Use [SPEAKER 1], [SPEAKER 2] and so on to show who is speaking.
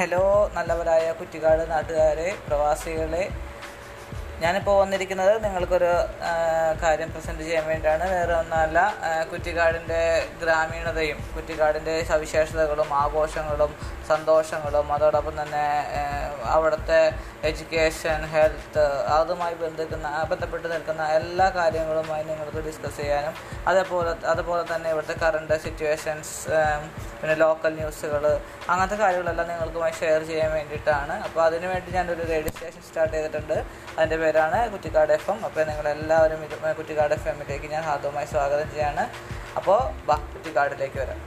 [SPEAKER 1] Hello നല്ലവരായ കുറ്റിക്കാട് നാട്ടുകാരെ പ്രവാസികളെ. ഞാനിപ്പോൾ വന്നിരിക്കുന്നത് നിങ്ങൾക്കൊരു കാര്യം പ്രസന്റ് ചെയ്യാൻ വേണ്ടിയാണ്. വേറെ ഒന്നല്ല കുറ്റിക്കാടിന്റെ ഗ്രാമീണതയും കുറ്റിക്കാടിന്റെ സവിശേഷതകളും ആഘോഷങ്ങളും സന്തോഷങ്ങളും അതോടൊപ്പം തന്നെ അവിടുത്തെ എഡ്യൂക്കേഷൻ ഹെൽത്ത് അതുമായി ബന്ധിക്കുന്ന ബന്ധപ്പെട്ട് നിൽക്കുന്ന എല്ലാ കാര്യങ്ങളുമായി നിങ്ങൾക്ക് ഡിസ്കസ് ചെയ്യാനും അതേപോലെ അതുപോലെ തന്നെ ഇവിടുത്തെ കറണ്ട് സിറ്റുവേഷൻസ് പിന്നെ ലോക്കൽ ന്യൂസുകൾ അങ്ങനത്തെ കാര്യങ്ങളെല്ലാം നിങ്ങൾക്കുമായി ഷെയർ ചെയ്യാൻ വേണ്ടിയിട്ടാണ്. അപ്പോൾ അതിനു വേണ്ടി ഞാനൊരു റേഡിയോ സ്റ്റേഷൻ സ്റ്റാർട്ട് ചെയ്തിട്ടുണ്ട്. അതിന്റെ പേരാണ് കുറ്റിക്കാട് എഫ് എം. അപ്പോൾ നിങ്ങളെല്ലാവരും കുറ്റിക്കാട് എഫ് എമ്മിലേക്ക് ഞാൻ ഹാർദവുമായി സ്വാഗതം ചെയ്യാണ്. അപ്പോൾ ബാ കുറ്റിക്കാടിലേക്ക് വരാം.